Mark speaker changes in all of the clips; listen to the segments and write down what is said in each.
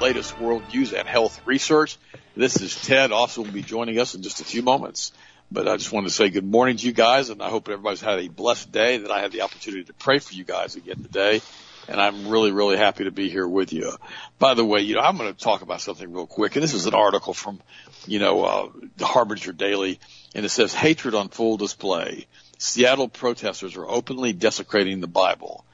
Speaker 1: latest world news and health research. This is Ted. Austin will be joining us in just a few moments. But I just wanted to say good morning to you guys, and I hope everybody's had a blessed day, that I had the opportunity to pray for you guys again today. And I'm really, really happy to be here with you. By the way, you know, I'm going to talk about something real quick, and this is an article from, you know, uh, the Harbinger Daily, and it says hatred on full display. Seattle protesters are openly desecrating the Bible.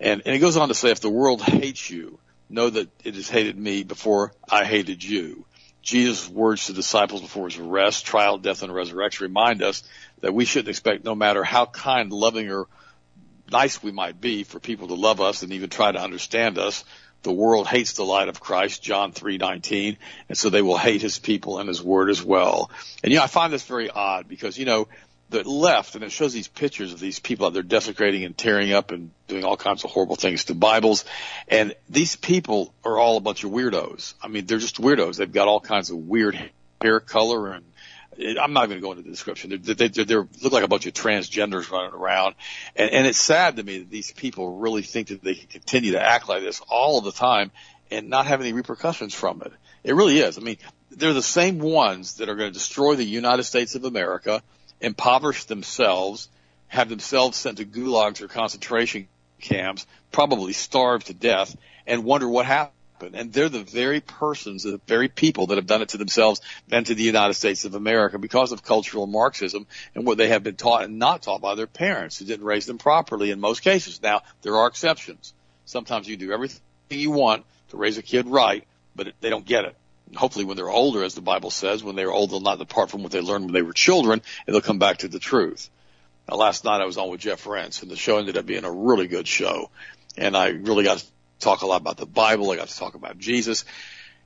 Speaker 1: And, and it goes on to say, if the world hates you, know that it has hated me before I hated you. Jesus' words to disciples before his arrest, trial, death, and resurrection remind us that we shouldn't expect, no matter how kind, loving, or nice we might be, for people to love us and even try to understand us. The world hates the light of Christ, John 3:19, and so they will hate his people and his word as well. And you know, I find this very odd because you know, the left, and it shows these pictures of these people out there desecrating and tearing up and doing all kinds of horrible things to Bibles. And these people are all a bunch of weirdos. I mean, they're just weirdos. They've got all kinds of weird hair color and I'm not going to go into the description. They, they, they, they look like a bunch of transgenders running around, and, and it's sad to me that these people really think that they can continue to act like this all of the time and not have any repercussions from it. It really is. I mean, they're the same ones that are going to destroy the United States of America impoverish themselves, have themselves sent to gulags or concentration camps, probably starve to death, and wonder what happened. And they're the very persons, the very people that have done it to themselves and to the United States of America because of cultural Marxism and what they have been taught and not taught by their parents who didn't raise them properly in most cases. Now, there are exceptions. Sometimes you do everything you want to raise a kid right, but they don't get it hopefully when they're older, as the Bible says, when they're old, they'll not depart from what they learned when they were children, and they'll come back to the truth. Now, last night I was on with Jeff Rense, and the show ended up being a really good show. And I really got to talk a lot about the Bible. I got to talk about Jesus.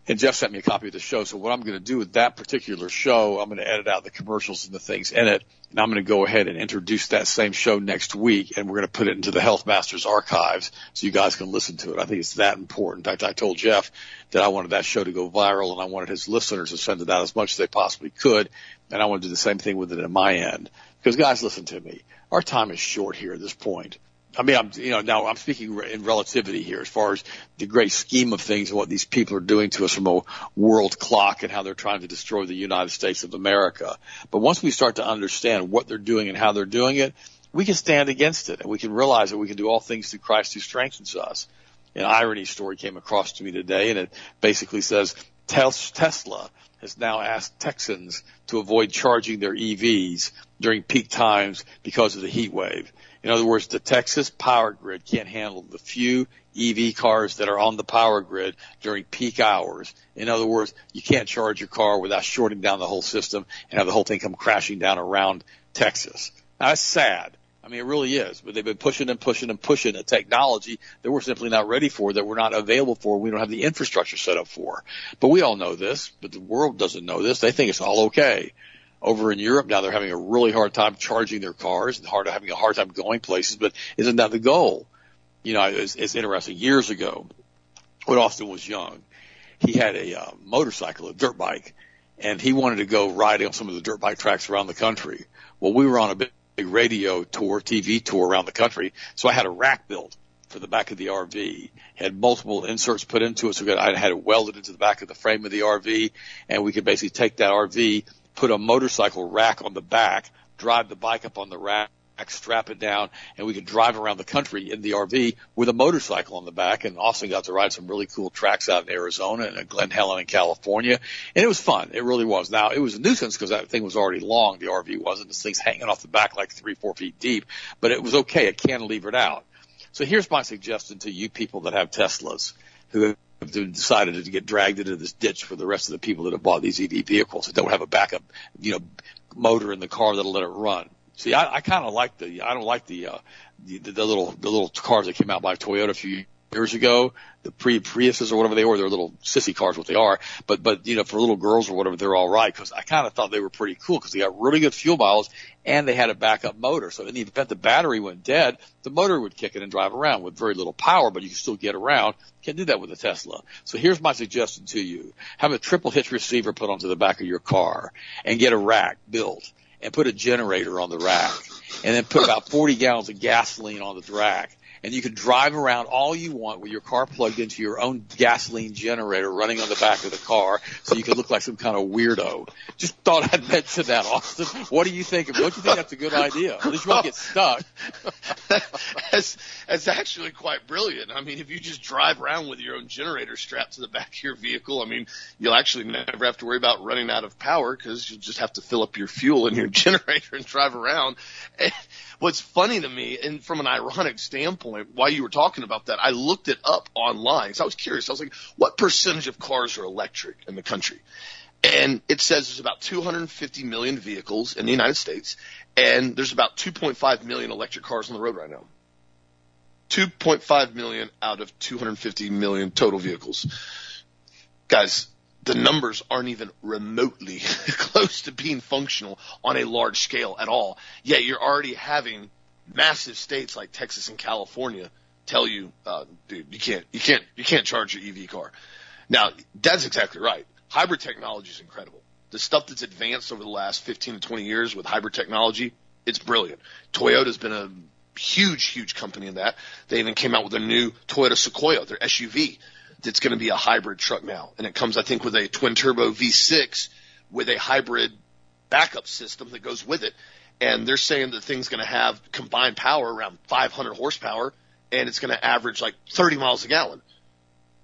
Speaker 1: And Jeff sent me a copy of the show. So what I'm going to do with that particular show, I'm going to edit out the commercials and the things in it. And I'm going to go ahead and introduce that same show next week. And we're going to put it into the Health Masters archives so you guys can listen to it. I think it's that important. In fact, I told Jeff that I wanted that show to go viral and I wanted his listeners to send it out as much as they possibly could. And I want to do the same thing with it at my end. Because guys, listen to me. Our time is short here at this point. I mean, I'm, you know, now I'm speaking in relativity here as far as the great scheme of things and what these people are doing to us from a world clock and how they're trying to destroy the United States of America. But once we start to understand what they're doing and how they're doing it, we can stand against it and we can realize that we can do all things through Christ who strengthens us. An irony story came across to me today and it basically says Tesla has now asked Texans to avoid charging their EVs during peak times because of the heat wave. In other words, the Texas power grid can't handle the few EV cars that are on the power grid during peak hours. In other words, you can't charge your car without shorting down the whole system and have the whole thing come crashing down around Texas. Now, that's sad. I mean, it really is. But they've been pushing and pushing and pushing a technology that we're simply not ready for, that we're not available for, we don't have the infrastructure set up for. But we all know this, but the world doesn't know this. They think it's all okay over in Europe now they're having a really hard time charging their cars and hard having a hard time going places. But isn't that the goal? You know, it's, it's interesting. Years ago, when Austin was young, he had a uh, motorcycle, a dirt bike, and he wanted to go riding on some of the dirt bike tracks around the country. Well, we were on a big, radio tour, TV tour around the country, so I had a rack built for the back of the RV. Had multiple inserts put into it, so I had it welded into the back of the frame of the RV, and we could basically take that RV put a motorcycle rack on the back, drive the bike up on the rack, strap it down, and we could drive around the country in the RV with a motorcycle on the back. And Austin got to ride some really cool tracks out in Arizona and Glen Helen in California. And it was fun. It really was. Now, it was a nuisance because that thing was already long. The RV wasn't. This thing's hanging off the back like three, four feet deep, but it was okay. It cantilevered out. So here's my suggestion to you people that have Teslas who decided to get dragged into this ditch for the rest of the people that have bought these EV vehicles that don't have a backup, you know, motor in the car that'll let it run. See, I, I kind of like the, I don't like the, uh, the, the little, the little cars that came out by Toyota a few years ago, the pre Priuses or whatever they were, they're little sissy cars, what they are. But but you know, for little girls or whatever, they're all right because I kind of thought they were pretty cool because they got really good fuel miles and they had a backup motor. So in the event the battery went dead, the motor would kick it and drive around with very little power, but you can still get around. Can't do that with a Tesla. So here's my suggestion to you: have a triple hitch receiver put onto the back of your car and get a rack built and put a generator on the rack and then put about 40 gallons of gasoline on the rack and you can drive around all you want with your car plugged into your own gasoline generator running on the back of the car, so you can look like some kind of weirdo. Just thought I'd mention that, Austin. What do you think? Don't you think that's a good idea? At least you won't get stuck.
Speaker 2: that's, that's actually quite brilliant. I mean, if you just drive around with your own generator strapped to the back of your vehicle, I mean, you'll actually never have to worry about running out of power because you'll just have to fill up your fuel in your generator and drive around. And what's funny to me, and from an ironic standpoint, while you were talking about that, I looked it up online. So I was curious. I was like, what percentage of cars are electric in the country? And it says there's about 250 million vehicles in the United States, and there's about 2.5 million electric cars on the road right now. 2.5 million out of 250 million total vehicles. Guys, the numbers aren't even remotely close to being functional on a large scale at all. Yet you're already having massive states like Texas and California tell you, uh, dude, you can't, you can't, you can't charge your EV car. Now, that's exactly right. Hybrid technology is incredible. The stuff that's advanced over the last 15 to 20 years with hybrid technology, it's brilliant. Toyota's been a huge, huge company in that. They even came out with a new Toyota Sequoia, their SUV, that's going to be a hybrid truck now. And it comes, I think, with a twin turbo V6 with a hybrid backup system that goes with it. And they're saying the thing's going to have combined power around 500 horsepower and it's going to average like 30 miles a gallon.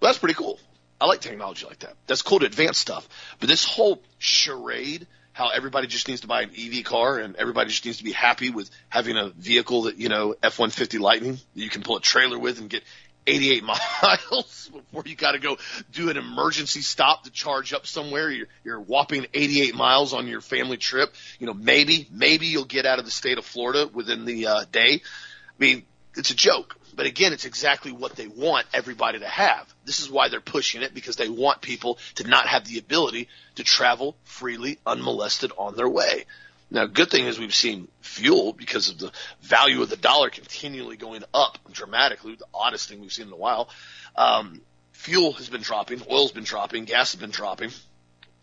Speaker 2: Well, that's pretty cool. I like technology like that. That's cool to advance stuff. But this whole charade, how everybody just needs to buy an EV car and everybody just needs to be happy with having a vehicle that, you know, F-150 Lightning that you can pull a trailer with and get 88 miles before you got to go do an emergency stop to charge up somewhere. You're, you're whopping 88 miles on your family trip. You know, maybe, maybe you'll get out of the state of Florida within the uh, day. I mean, it's a joke. But again, it's exactly what they want everybody to have. This is why they're pushing it because they want people to not have the ability to travel freely, unmolested on their way. Now, good thing is we've seen fuel because of the value of the dollar continually going up dramatically, the oddest thing we've seen in a while. Um, fuel has been dropping, oil's been dropping, gas has been dropping,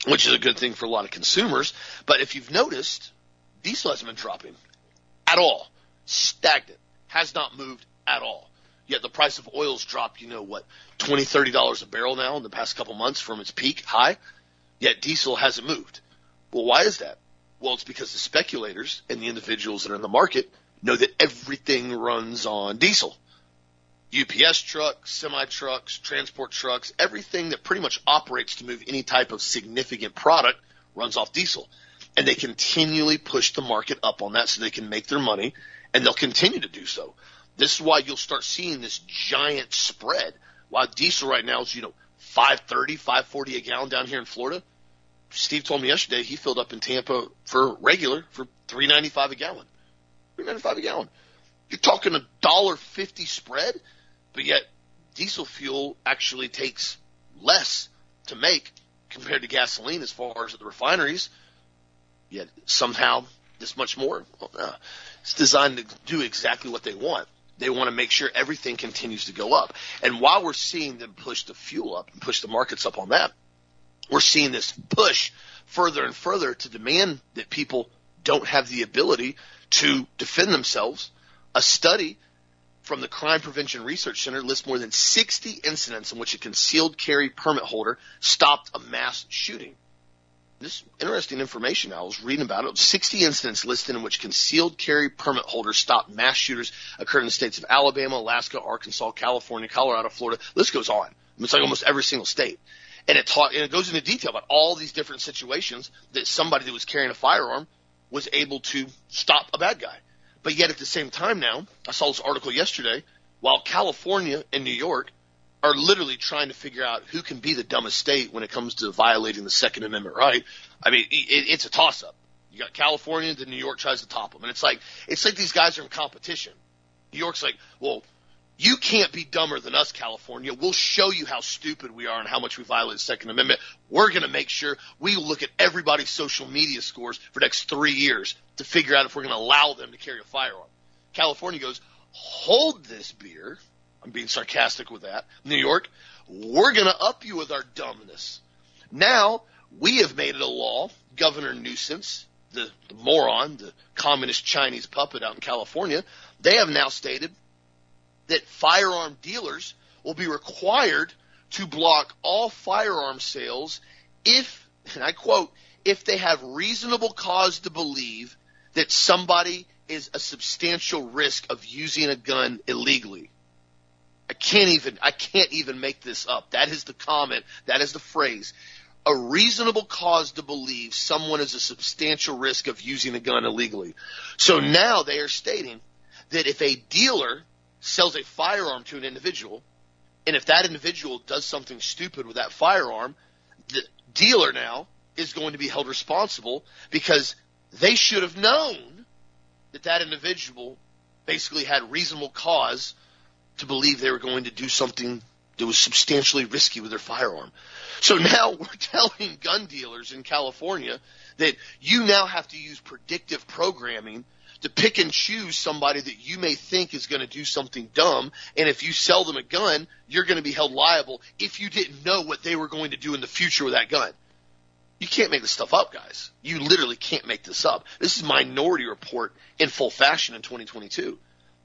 Speaker 2: which is a good thing for a lot of consumers. But if you've noticed, diesel hasn't been dropping at all. Stagnant. Has not moved at all. Yet the price of oil's dropped, you know what, twenty, thirty dollars a barrel now in the past couple months from its peak high. Yet diesel hasn't moved. Well, why is that? Well, it's because the speculators and the individuals that are in the market know that everything runs on diesel. UPS trucks, semi trucks, transport trucks, everything that pretty much operates to move any type of significant product runs off diesel. And they continually push the market up on that so they can make their money and they'll continue to do so. This is why you'll start seeing this giant spread. While diesel right now is, you know, 530, 540 a gallon down here in Florida, Steve told me yesterday he filled up in Tampa for regular for three ninety five a gallon. Three ninety five a gallon. You're talking a dollar fifty spread, but yet diesel fuel actually takes less to make compared to gasoline as far as the refineries. Yet somehow this much more. Uh, it's designed to do exactly what they want. They want to make sure everything continues to go up. And while we're seeing them push the fuel up and push the markets up on that, we're seeing this push further and further to demand that people don't have the ability to defend themselves. A study from the Crime Prevention Research Center lists more than 60 incidents in which a concealed carry permit holder stopped a mass shooting. This interesting information I was reading about it. 60 incidents listed in which concealed carry permit holders stopped mass shooters occurred in the states of Alabama, Alaska, Arkansas, California, Colorado, Florida. List goes on. It's like almost every single state and it taught and it goes into detail about all these different situations that somebody that was carrying a firearm was able to stop a bad guy. But yet at the same time now, I saw this article yesterday, while California and New York are literally trying to figure out who can be the dumbest state when it comes to violating the Second Amendment right. I mean, it, it's a toss up. You got California, then New York tries to top them, and it's like it's like these guys are in competition. New York's like, well, you can't be dumber than us, California. We'll show you how stupid we are and how much we violate the Second Amendment. We're going to make sure we look at everybody's social media scores for the next three years to figure out if we're going to allow them to carry a firearm. California goes, hold this beer. I'm being sarcastic with that. New York, we're going to up you with our dumbness. Now, we have made it a law. Governor Nuisance, the, the moron, the communist Chinese puppet out in California, they have now stated that firearm dealers will be required to block all firearm sales if, and I quote, if they have reasonable cause to believe that somebody is a substantial risk of using a gun illegally. I can't even, I can't even make this up. That is the comment. That is the phrase. A reasonable cause to believe someone is a substantial risk of using a gun illegally. So now they are stating that if a dealer sells a firearm to an individual, and if that individual does something stupid with that firearm, the dealer now is going to be held responsible because they should have known that that individual basically had reasonable cause to believe they were going to do something that was substantially risky with their firearm. So now we're telling gun dealers in California that you now have to use predictive programming to pick and choose somebody that you may think is going to do something dumb. And if you sell them a gun, you're going to be held liable if you didn't know what they were going to do in the future with that gun. You can't make this stuff up, guys. You literally can't make this up. This is Minority Report in full fashion in 2022.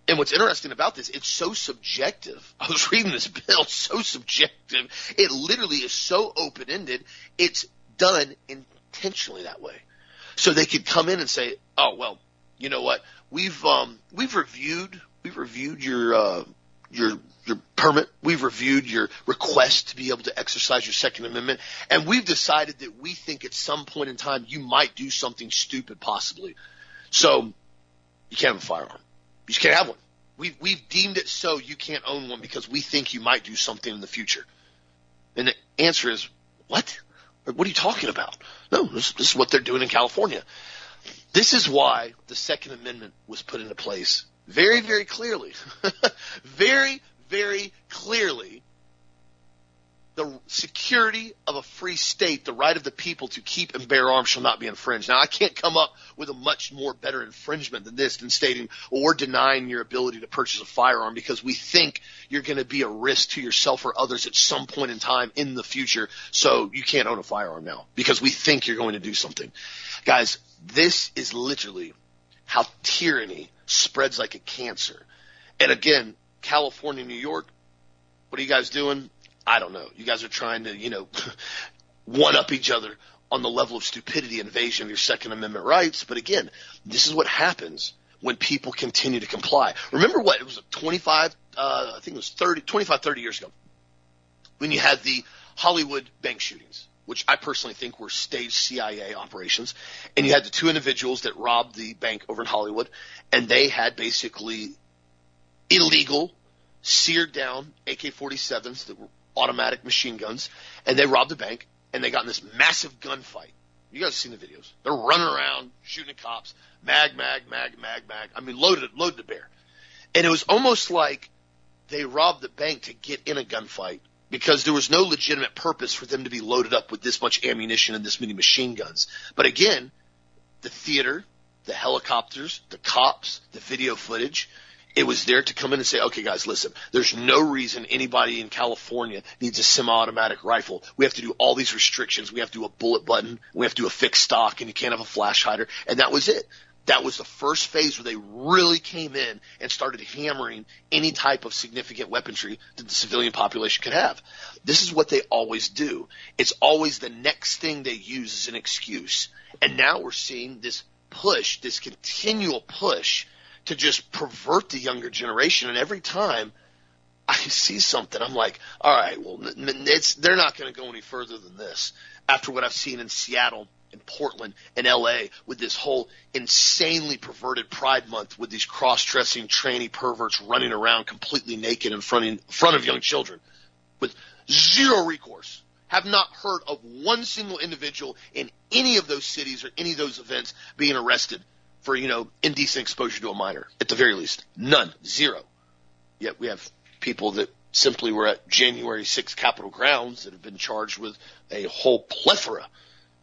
Speaker 2: And what's interesting about this, it's so subjective. I was reading this bill, so subjective. It literally is so open ended. It's done intentionally that way. So they could come in and say, oh, well, you know what? We've, um, we've reviewed, we've reviewed your, uh, your your permit. We've reviewed your request to be able to exercise your Second Amendment, and we've decided that we think at some point in time you might do something stupid, possibly. So you can't have a firearm. You can't have one. We've we've deemed it so you can't own one because we think you might do something in the future. And the answer is what? What are you talking about? No, this, this is what they're doing in California. This is why the Second Amendment was put into place very, very clearly, very, very clearly, the security of a free state, the right of the people to keep and bear arms shall not be infringed. Now, I can't come up with a much more better infringement than this than stating or denying your ability to purchase a firearm because we think you're going to be a risk to yourself or others at some point in time in the future. So you can't own a firearm now because we think you're going to do something. Guys, this is literally how tyranny spreads like a cancer. And again, California, New York, what are you guys doing? I don't know. You guys are trying to, you know, one up each other on the level of stupidity invasion of your Second Amendment rights. But again, this is what happens when people continue to comply. Remember what? It was 25, uh, I think it was 30, 25, 30 years ago when you had the Hollywood bank shootings which I personally think were staged CIA operations. And you had the two individuals that robbed the bank over in Hollywood, and they had basically illegal, seared down AK-47s that were automatic machine guns, and they robbed the bank, and they got in this massive gunfight. You guys have seen the videos. They're running around, shooting at cops, mag, mag, mag, mag, mag. I mean, loaded, loaded to bear. And it was almost like they robbed the bank to get in a gunfight because there was no legitimate purpose for them to be loaded up with this much ammunition and this many machine guns. But again, the theater, the helicopters, the cops, the video footage, it was there to come in and say, okay guys, listen, there's no reason anybody in California needs a semi-automatic rifle. We have to do all these restrictions. We have to do a bullet button. We have to do a fixed stock and you can't have a flash hider. And that was it that was the first phase where they really came in and started hammering any type of significant weaponry that the civilian population could have. This is what they always do. It's always the next thing they use as an excuse. And now we're seeing this push, this continual push to just pervert the younger generation. And every time I see something, I'm like, all right, well, it's, they're not going to go any further than this after what I've seen in Seattle in Portland and LA with this whole insanely perverted Pride Month with these cross-dressing tranny perverts running around completely naked in front of, in front of young children with zero recourse. Have not heard of one single individual in any of those cities or any of those events being arrested for, you know, indecent exposure to a minor, at the very least. None. Zero. Yet we have people that simply were at January 6th Capitol grounds that have been charged with a whole plethora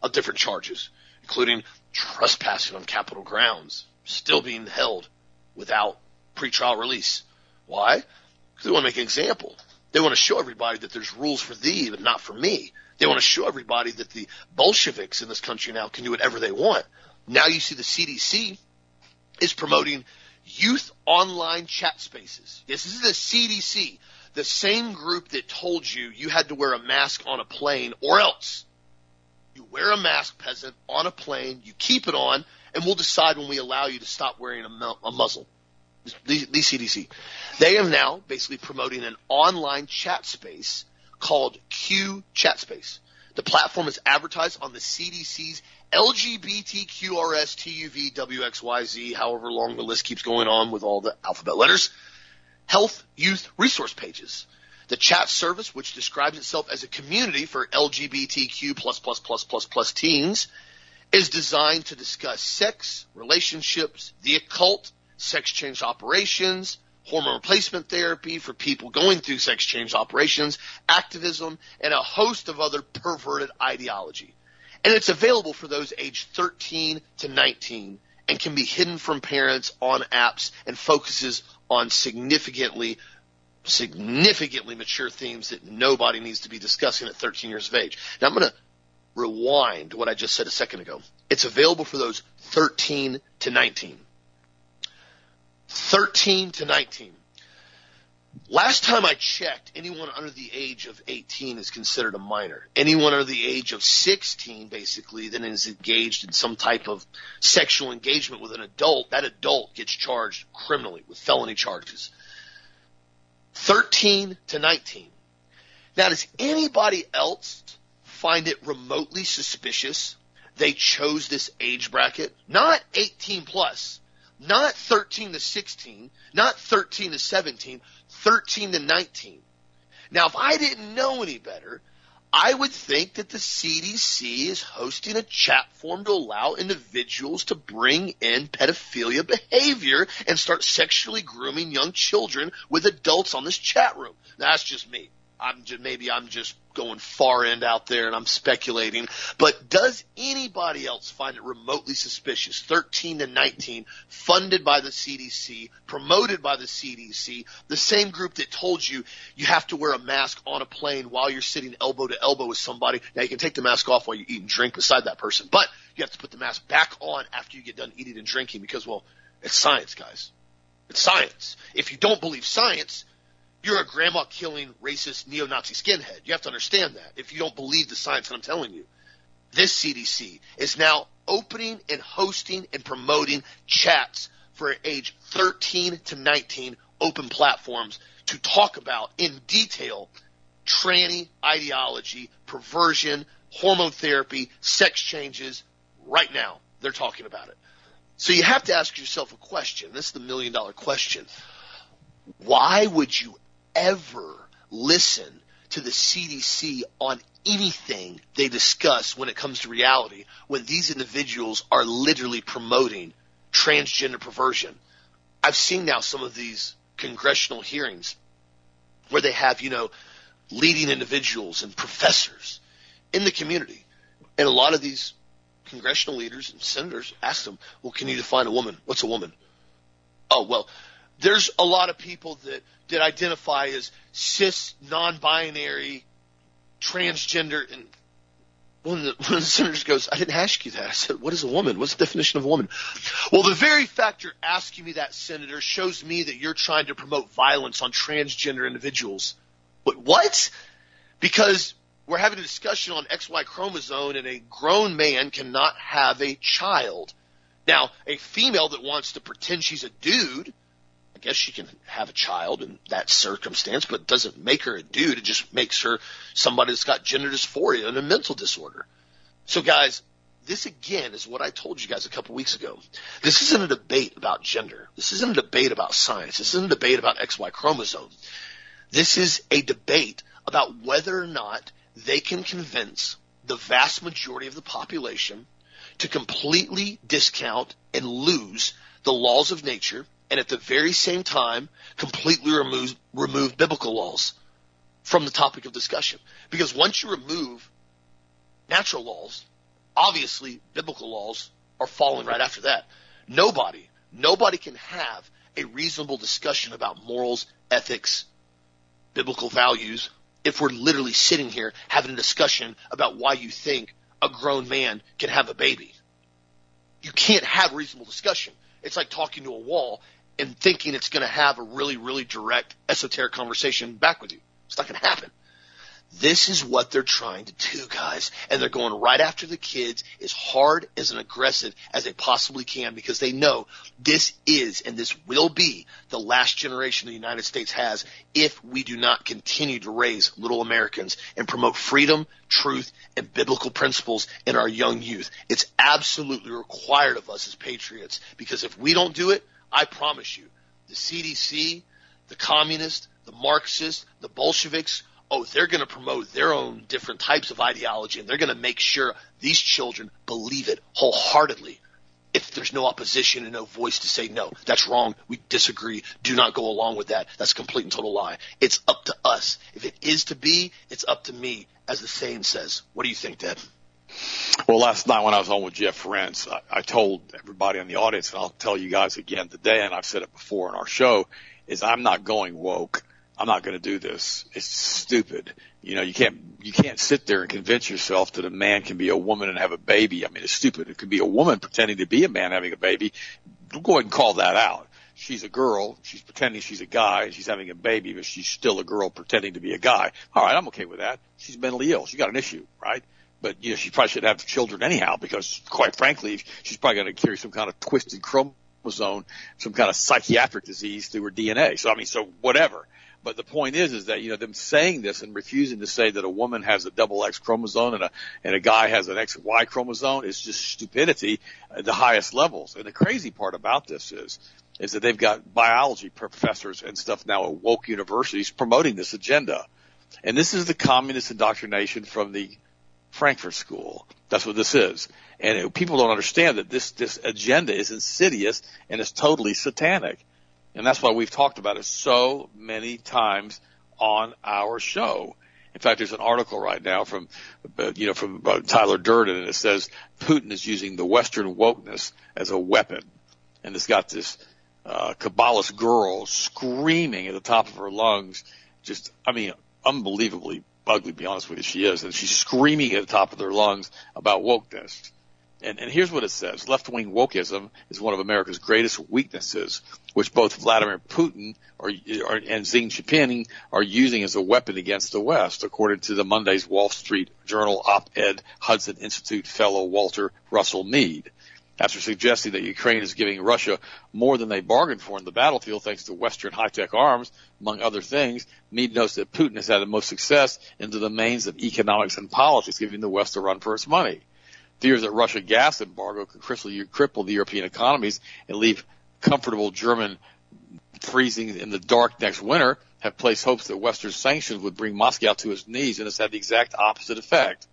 Speaker 2: of different charges, including trespassing on Capitol grounds, still being held without pretrial release. Why? Because they want to make an example. They want to show everybody that there's rules for thee, but not for me. They want to show everybody that the Bolsheviks in this country now can do whatever they want. Now you see the CDC is promoting youth online chat spaces. Yes, this is the CDC, the same group that told you you had to wear a mask on a plane or else. You wear a mask, peasant, on a plane, you keep it on, and we'll decide when we allow you to stop wearing a, a muzzle. The, the CDC. They are now basically promoting an online chat space called Q Chat Space. The platform is advertised on the CDC's LGBTQRSTUVWXYZ, however long the list keeps going on with all the alphabet letters, health youth resource pages. The chat service, which describes itself as a community for LGBTQ plus plus plus plus plus teens, is designed to discuss sex, relationships, the occult, sex change operations, hormone replacement therapy for people going through sex change operations, activism, and a host of other perverted ideology. And it's available for those aged 13 to 19 and can be hidden from parents on apps and focuses on significantly significantly mature themes that nobody needs to be discussing at 13 years of age. Now I'm going to rewind what I just said a second ago. It's available for those 13 to 19. 13 to 19. Last time I checked, anyone under the age of 18 is considered a minor. Anyone under the age of 16 basically then is engaged in some type of sexual engagement with an adult. That adult gets charged criminally with felony charges. 13 to 19. Now does anybody else find it remotely suspicious they chose this age bracket? Not 18 plus, not 13 to 16, not 13 to 17, 13 to 19. Now, if I didn't know any better, I would think that the CDC is hosting a chat forum to allow individuals to bring in pedophilia behavior and start sexually grooming young children with adults on this chat room. That's just me. I'm just, maybe I'm just going far end out there and I'm speculating, but does anybody else find it remotely suspicious? 13 to 19, funded by the CDC, promoted by the CDC, the same group that told you you have to wear a mask on a plane while you're sitting elbow to elbow with somebody. Now you can take the mask off while you eat and drink beside that person, but you have to put the mask back on after you get done eating and drinking because, well, it's science, guys. It's science. If you don't believe science, you're a grandma killing racist neo-Nazi skinhead. You have to understand that if you don't believe the science that I'm telling you. This CDC is now opening and hosting and promoting chats for age 13 to 19 open platforms to talk about in detail tranny ideology, perversion, hormone therapy, sex changes. Right now, they're talking about it. So you have to ask yourself a question. This is the million dollar question. Why would you ever listen to the CDC on anything they discuss when it comes to reality when these individuals are literally promoting transgender perversion. I've seen now some of these congressional hearings where they have, you know, leading individuals and professors in the community. And a lot of these congressional leaders and senators ask them, well, can you define a woman? What's a woman? Oh, well, there's a lot of people that, that identify as cis, non-binary, transgender, and one of, the, one of the senators goes, I didn't ask you that. I said, what is a woman? What's the definition of a woman? Well, the very fact you're asking me that, Senator, shows me that you're trying to promote violence on transgender individuals. What? what? Because we're having a discussion on XY chromosome and a grown man cannot have a child. Now, a female that wants to pretend she's a dude – I guess she can have a child in that circumstance, but it doesn't make her a dude. It just makes her somebody that's got gender dysphoria and a mental disorder. So guys, this again is what I told you guys a couple weeks ago. This isn't a debate about gender. This isn't a debate about science. This isn't a debate about XY chromosome. This is a debate about whether or not they can convince the vast majority of the population to completely discount and lose the laws of nature and at the very same time completely remove, remove biblical laws from the topic of discussion. Because once you remove natural laws, obviously biblical laws are falling right after that. Nobody, nobody can have a reasonable discussion about morals, ethics, biblical values if we're literally sitting here having a discussion about why you think a grown man can have a baby. You can't have reasonable discussion. It's like talking to a wall and thinking it's going to have a really, really direct esoteric conversation back with you. It's not going to happen. This is what they're trying to do, guys. And they're going right after the kids as hard as and aggressive as they possibly can because they know this is and this will be the last generation the United States has if we do not continue to raise little Americans and promote freedom, truth, and biblical principles in our young youth. It's absolutely required of us as patriots because if we don't do it, I promise you, the CDC, the communists, the Marxists, the Bolsheviks, oh, they're going to promote their own different types of ideology and they're going to make sure these children believe it wholeheartedly. If there's no opposition and no voice to say no, that's wrong. We disagree. Do not go along with that. That's a complete and total lie. It's up to us. If it is to be, it's up to me, as the saying says. What do you think, Dad?
Speaker 1: Well, last night when I was on with Jeff Rense, I, I told everybody in the audience, and I'll tell you guys again today, and I've said it before in our show, is I'm not going woke. I'm not going to do this. It's stupid. You know, you can't, you can't sit there and convince yourself that a man can be a woman and have a baby. I mean, it's stupid. It could be a woman pretending to be a man having a baby. Go ahead and call that out. She's a girl. She's pretending she's a guy. She's having a baby, but she's still a girl pretending to be a guy. All right. I'm okay with that. She's mentally ill. She's got an issue, right? But, you know, she probably should have children anyhow because quite frankly, she's probably going to carry some kind of twisted chromosome, some kind of psychiatric disease through her DNA. So, I mean, so whatever but the point is, is that, you know, them saying this and refusing to say that a woman has a double X chromosome and a, and a guy has an XY chromosome is just stupidity at the highest levels. And the crazy part about this is, is that they've got biology professors and stuff now at woke universities promoting this agenda. And this is the communist indoctrination from the Frankfurt School. That's what this is. And it, people don't understand that this, this agenda is insidious and is totally satanic. And that's why we've talked about it so many times on our show. In fact, there's an article right now from, uh, you know, from uh, Tyler Durden, and it says Putin is using the Western wokeness as a weapon, and it's got this uh, Kabbalist girl screaming at the top of her lungs, just, I mean, unbelievably ugly. To be honest with you, she is, and she's screaming at the top of her lungs about wokeness. And, and here's what it says. Left-wing wokeism is one of America's greatest weaknesses, which both Vladimir Putin or, or, and Xi Jinping are using as a weapon against the West, according to the Monday's Wall Street Journal op-ed Hudson Institute fellow Walter Russell Mead. After suggesting that Ukraine is giving Russia more than they bargained for in the battlefield thanks to Western high-tech arms, among other things, Mead notes that Putin has had the most success in the domains of economics and politics, giving the West a run for its money. Fears that Russia gas embargo could cripple the European economies and leave comfortable German freezing in the dark next winter have placed hopes that Western sanctions would bring Moscow to its knees and has had the exact opposite effect.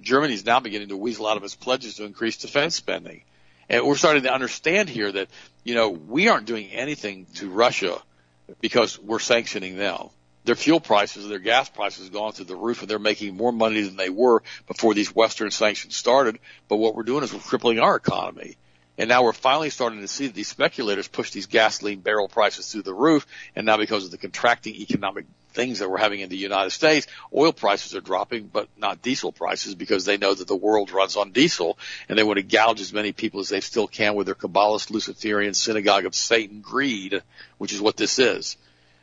Speaker 1: Germany is now beginning to weasel out of its pledges to increase defense spending. And we're starting to understand here that, you know, we aren't doing anything to Russia because we're sanctioning them their fuel prices, their gas prices have gone through the roof and they're making more money than they were before these Western sanctions started. But what we're doing is we're crippling our economy. And now we're finally starting to see that these speculators push these gasoline barrel prices through the roof. And now because of the contracting economic things that we're having in the United States, oil prices are dropping, but not diesel prices because they know that the world runs on diesel and they want to gouge as many people as they still can with their Kabbalist Luciferian synagogue of Satan greed, which is what this is.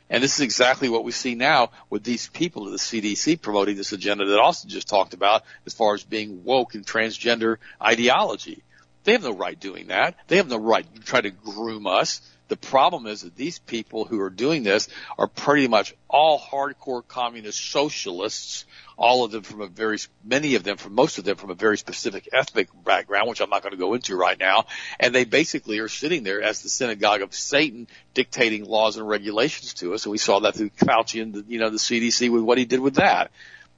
Speaker 1: And this is exactly what we see now with these people at the CDC promoting this agenda that Austin just talked about as far as being woke and transgender ideology. They have no right doing that. They have no right to try to groom us. The problem is that these people who are doing this are pretty much all hardcore communist socialists all of them from a very, many of them from most of them from a very specific ethnic background, which I'm not going to go into right now. And they basically are sitting there as the synagogue of Satan dictating laws and regulations to us. And we saw that through Fauci and the, you know, the CDC with what he did with that.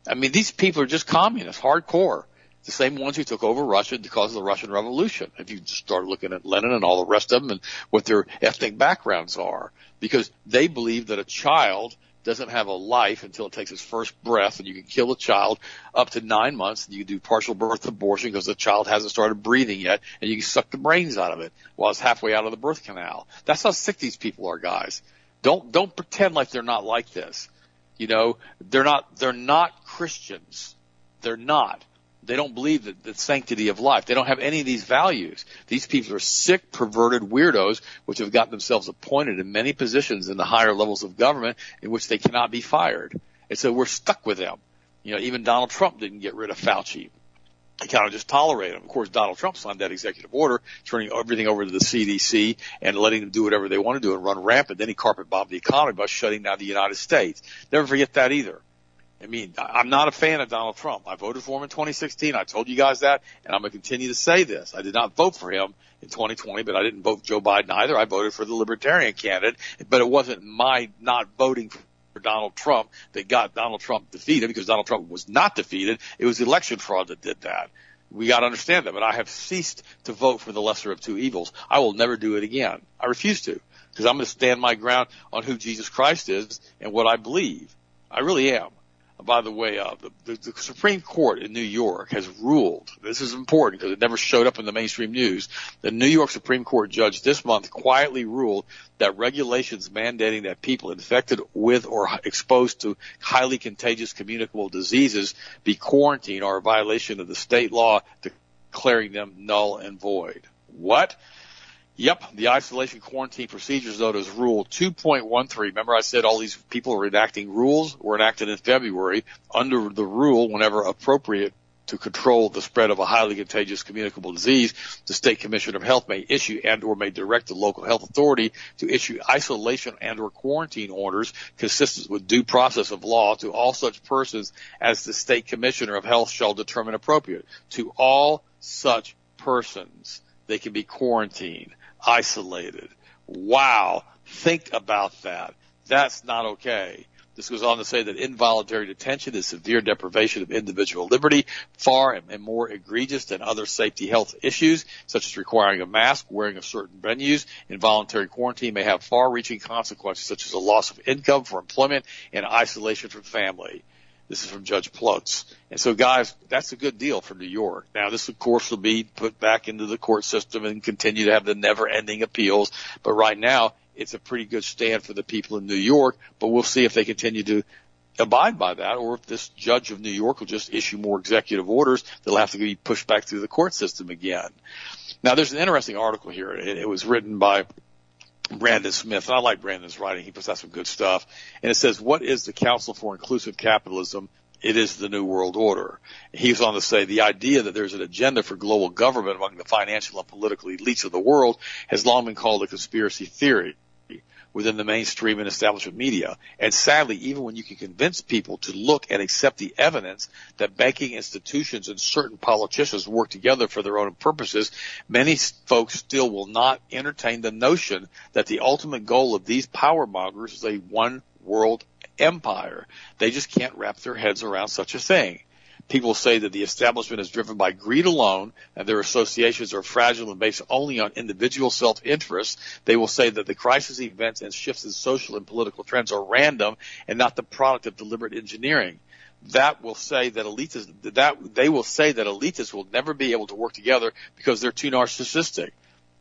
Speaker 1: I mean, these people are just communists, hardcore. The same ones who took over Russia because of the Russian Revolution. If you start looking at Lenin and all the rest of them and what their ethnic backgrounds are, because they believe that a child doesn't have a life until it takes its first breath and you can kill a child up to nine months and you can do partial birth abortion because the child hasn't started breathing yet and you can suck the brains out of it while it's halfway out of the birth canal. That's how sick these people are, guys. Don't, don't pretend like they're not like this. You know, they're not, they're not Christians. They're not. They don't believe that the sanctity of life. They don't have any of these values. These people are sick, perverted weirdos, which have got themselves appointed in many positions in the higher levels of government in which they cannot be fired. And so we're stuck with them. You know, even Donald Trump didn't get rid of Fauci. He kind of just tolerated him. Of course, Donald Trump signed that executive order, turning everything over to the CDC and letting them do whatever they want to do and run rampant. Then he carpet bombed the economy by shutting down the United States. Never forget that either. I mean, I'm not a fan of Donald Trump. I voted for him in 2016. I told you guys that, and I'm going to continue to say this. I did not vote for him in 2020, but I didn't vote Joe Biden either. I voted for the Libertarian candidate, but it wasn't my not voting for Donald Trump that got Donald Trump defeated because Donald Trump was not defeated. It was election fraud that did that. We got to understand that, but I have ceased to vote for the lesser of two evils. I will never do it again. I refuse to because I'm going to stand my ground on who Jesus Christ is and what I believe. I really am by the way, uh, the, the, the Supreme Court in New York has ruled, this is important because it never showed up in the mainstream news, the New York Supreme Court judge this month quietly ruled that regulations mandating that people infected with or exposed to highly contagious communicable diseases be quarantined are a violation of the state law declaring them null and void. What? Yep, the isolation quarantine procedures notice rule 2.13. Remember I said all these people are enacting rules were enacted in February under the rule whenever appropriate to control the spread of a highly contagious communicable disease, the state commissioner of health may issue and or may direct the local health authority to issue isolation and or quarantine orders consistent with due process of law to all such persons as the state commissioner of health shall determine appropriate. To all such persons, they can be quarantined isolated. Wow. Think about that. That's not okay. This goes on to say that involuntary detention is severe deprivation of individual liberty, far and more egregious than other safety health issues, such as requiring a mask, wearing of certain venues. Involuntary quarantine may have far-reaching consequences, such as a loss of income for employment and isolation from family. This is from Judge Ploetz. And so guys, that's a good deal for New York. Now this of course will be put back into the court system and continue to have the never ending appeals. But right now it's a pretty good stand for the people in New York, but we'll see if they continue to abide by that or if this judge of New York will just issue more executive orders that'll have to be pushed back through the court system again. Now there's an interesting article here. It, it was written by Brandon Smith. And I like Brandon's writing. He puts out some good stuff. And it says, what is the Council for Inclusive Capitalism? It is the New World Order. He He's on to say the idea that there's an agenda for global government among the financial and political elites of the world has long been called a conspiracy theory within the mainstream and establishment media. And sadly, even when you can convince people to look and accept the evidence that banking institutions and certain politicians work together for their own purposes, many folks still will not entertain the notion that the ultimate goal of these power mongers is a one world empire. They just can't wrap their heads around such a thing. People say that the establishment is driven by greed alone and their associations are fragile and based only on individual self-interest. They will say that the crisis events and shifts in social and political trends are random and not the product of deliberate engineering. That will say that elitists, that they will say that elitists will never be able to work together because they're too narcissistic.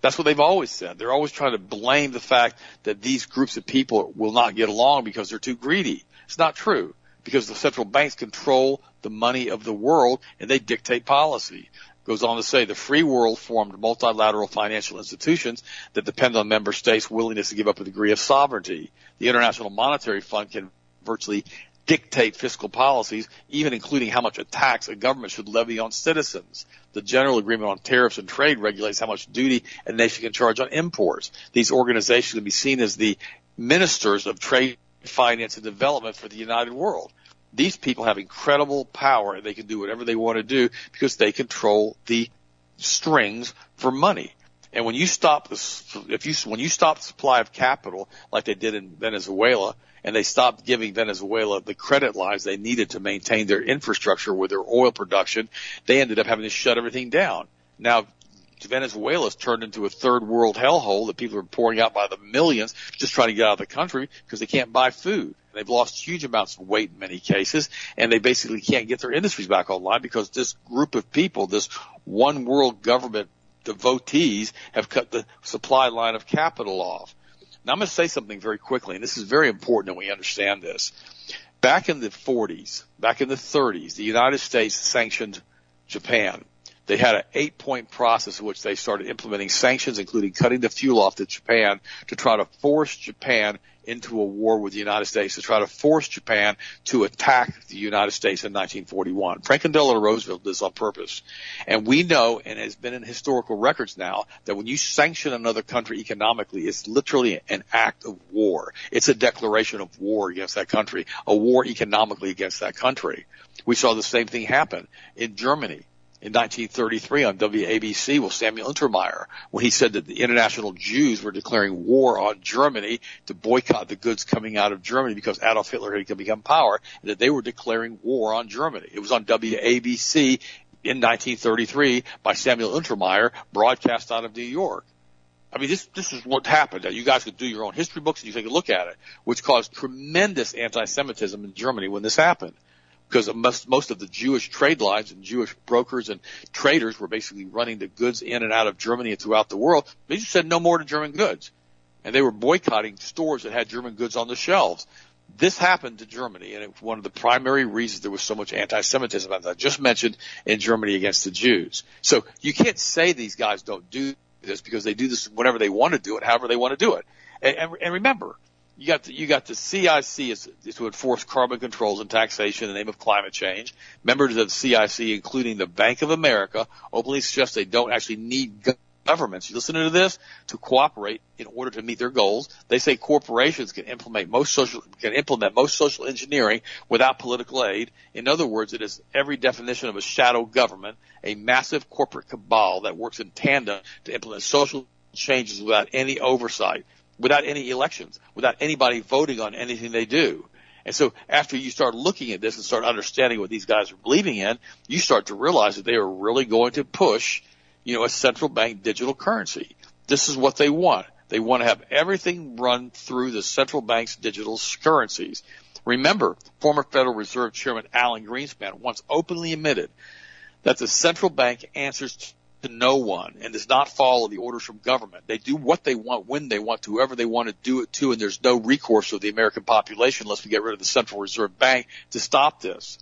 Speaker 1: That's what they've always said. They're always trying to blame the fact that these groups of people will not get along because they're too greedy. It's not true because the central banks control the money of the world and they dictate policy. Goes on to say the free world formed multilateral financial institutions that depend on member states' willingness to give up a degree of sovereignty. The International Monetary Fund can virtually dictate fiscal policies, even including how much a tax a government should levy on citizens. The General Agreement on Tariffs and Trade regulates how much duty a nation can charge on imports. These organizations can be seen as the ministers of trade, finance, and development for the United World these people have incredible power and they can do whatever they want to do because they control the strings for money. And when you stop this, if you, when you stop the supply of capital like they did in Venezuela and they stopped giving Venezuela the credit lines they needed to maintain their infrastructure with their oil production, they ended up having to shut everything down. Now, Venezuela's turned into a third world hellhole that people are pouring out by the millions just trying to get out of the country because they can't buy food. They've lost huge amounts of weight in many cases, and they basically can't get their industries back online because this group of people, this one world government devotees, have cut the supply line of capital off. Now I'm going to say something very quickly, and this is very important that we understand this. Back in the 40s, back in the 30s, the United States sanctioned Japan. They had an eight point process in which they started implementing sanctions, including cutting the fuel off to Japan to try to force Japan into a war with the United States to try to force Japan to attack the United States in 1941. Franklin Delano Roosevelt did this on purpose. And we know, and it's been in historical records now, that when you sanction another country economically, it's literally an act of war. It's a declaration of war against that country, a war economically against that country. We saw the same thing happen in Germany in 1933 on WABC with Samuel Untermyer when he said that the international Jews were declaring war on Germany to boycott the goods coming out of Germany because Adolf Hitler had become power and that they were declaring war on Germany. It was on WABC in 1933 by Samuel Untermyer broadcast out of New York. I mean, this this is what happened. You guys could do your own history books and you take a look at it, which caused tremendous anti-Semitism in Germany when this happened because most, most of the Jewish trade lines and Jewish brokers and traders were basically running the goods in and out of Germany and throughout the world. They just said no more to German goods. And they were boycotting stores that had German goods on the shelves. This happened to Germany, and it's one of the primary reasons there was so much anti-Semitism, as I just mentioned, in Germany against the Jews. So you can't say these guys don't do this because they do this whenever they want to do it, however they want to do it. And, and, and remember, you got the, you got the CIC is, is to enforce carbon controls and taxation in the name of climate change. Members of the CIC, including the Bank of America, openly suggest they don't actually need governments. You listen to this to cooperate in order to meet their goals. They say corporations can implement most social can implement most social engineering without political aid. In other words, it is every definition of a shadow government, a massive corporate cabal that works in tandem to implement social changes without any oversight without any elections, without anybody voting on anything they do. And so after you start looking at this and start understanding what these guys are believing in, you start to realize that they are really going to push, you know, a central bank digital currency. This is what they want. They want to have everything run through the central bank's digital currencies. Remember, former Federal Reserve Chairman Alan Greenspan once openly admitted that the central bank answers to no one and does not follow the orders from government. They do what they want when they want to, whoever they want to do it to, and there's no recourse of the American population unless we get rid of the Central Reserve Bank to stop this.